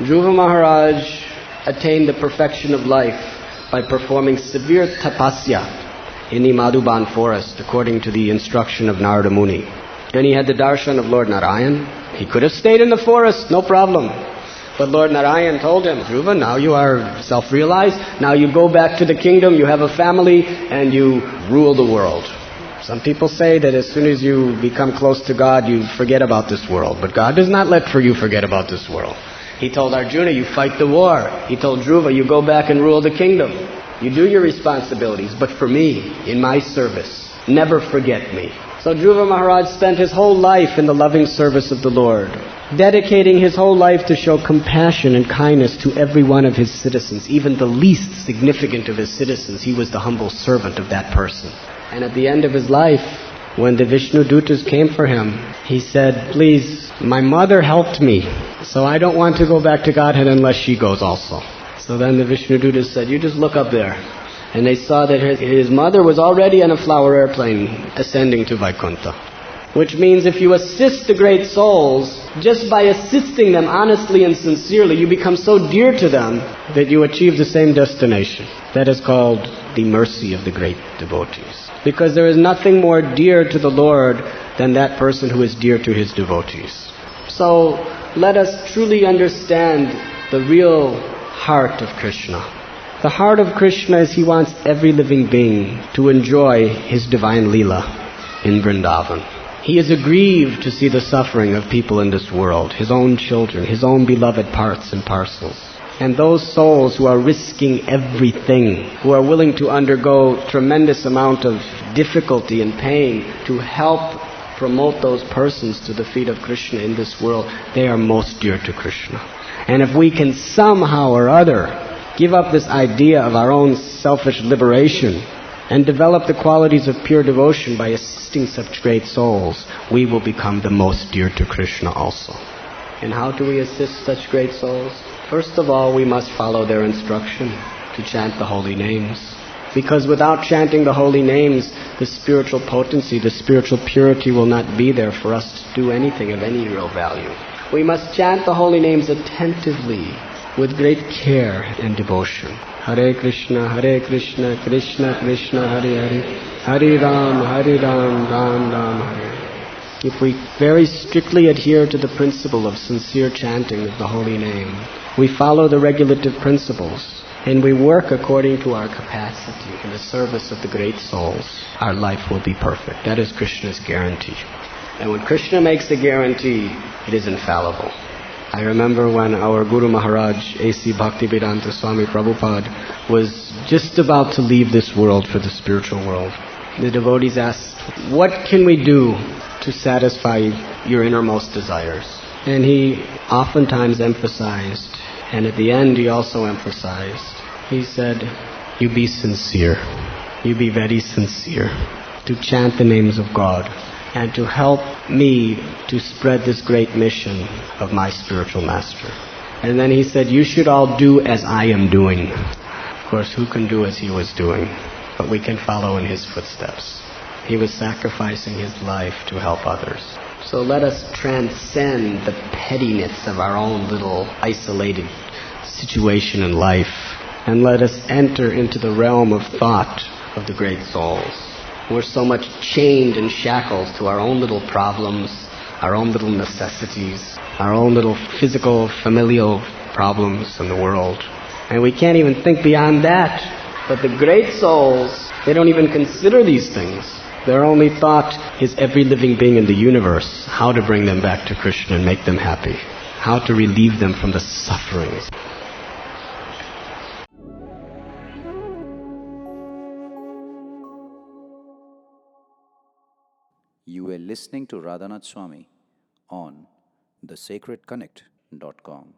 Dhruva Maharaj attained the perfection of life by performing severe tapasya in the Madhuban forest according to the instruction of Narada Muni. And he had the darshan of Lord Narayan. He could have stayed in the forest, no problem. But Lord Narayan told him, Dhruva, now you are self-realized. Now you go back to the kingdom, you have a family, and you rule the world. Some people say that as soon as you become close to God, you forget about this world. But God does not let for you forget about this world. He told Arjuna, you fight the war. He told Dhruva, you go back and rule the kingdom. You do your responsibilities, but for me, in my service, never forget me. So Dhruva Maharaj spent his whole life in the loving service of the Lord, dedicating his whole life to show compassion and kindness to every one of his citizens, even the least significant of his citizens. He was the humble servant of that person. And at the end of his life, when the Vishnu Dutas came for him, he said, Please, my mother helped me, so I don't want to go back to Godhead unless she goes also. So then the Vishnu Dutas said, You just look up there. And they saw that his mother was already on a flower airplane ascending to Vaikuntha. Which means if you assist the great souls, just by assisting them honestly and sincerely, you become so dear to them that you achieve the same destination. That is called the mercy of the great devotees. Because there is nothing more dear to the Lord than that person who is dear to his devotees. So let us truly understand the real heart of Krishna. The heart of Krishna is he wants every living being to enjoy his divine Leela in Vrindavan. He is aggrieved to see the suffering of people in this world, his own children, his own beloved parts and parcels. And those souls who are risking everything, who are willing to undergo tremendous amount of difficulty and pain to help promote those persons to the feet of Krishna in this world, they are most dear to Krishna. And if we can somehow or other give up this idea of our own selfish liberation and develop the qualities of pure devotion by assisting such great souls, we will become the most dear to Krishna also. And how do we assist such great souls? First of all, we must follow their instruction to chant the holy names. Because without chanting the holy names, the spiritual potency, the spiritual purity will not be there for us to do anything of any real value. We must chant the holy names attentively, with great care and devotion. Hare Krishna, Hare Krishna, Krishna Krishna, Hare Hare, Hare Ram, Hare Ram, Ram Ram, Hare. If we very strictly adhere to the principle of sincere chanting of the holy name, we follow the regulative principles, and we work according to our capacity in the service of the great souls, our life will be perfect. That is Krishna's guarantee. And when Krishna makes the guarantee, it is infallible. I remember when our Guru Maharaj, A.C. Bhaktivedanta Swami Prabhupada, was just about to leave this world for the spiritual world. The devotees asked, What can we do to satisfy your innermost desires? And he oftentimes emphasized, and at the end he also emphasized, he said, You be sincere. You be very sincere to chant the names of God and to help me to spread this great mission of my spiritual master. And then he said, You should all do as I am doing. Of course, who can do as he was doing? But we can follow in his footsteps. He was sacrificing his life to help others. So let us transcend the pettiness of our own little isolated situation in life and let us enter into the realm of thought of the great souls. We're so much chained and shackled to our own little problems, our own little necessities, our own little physical, familial problems in the world. And we can't even think beyond that. But the great souls, they don't even consider these things. Their only thought is every living being in the universe, how to bring them back to Krishna and make them happy, how to relieve them from the sufferings. You were listening to Radhanath Swami on thesacredconnect.com.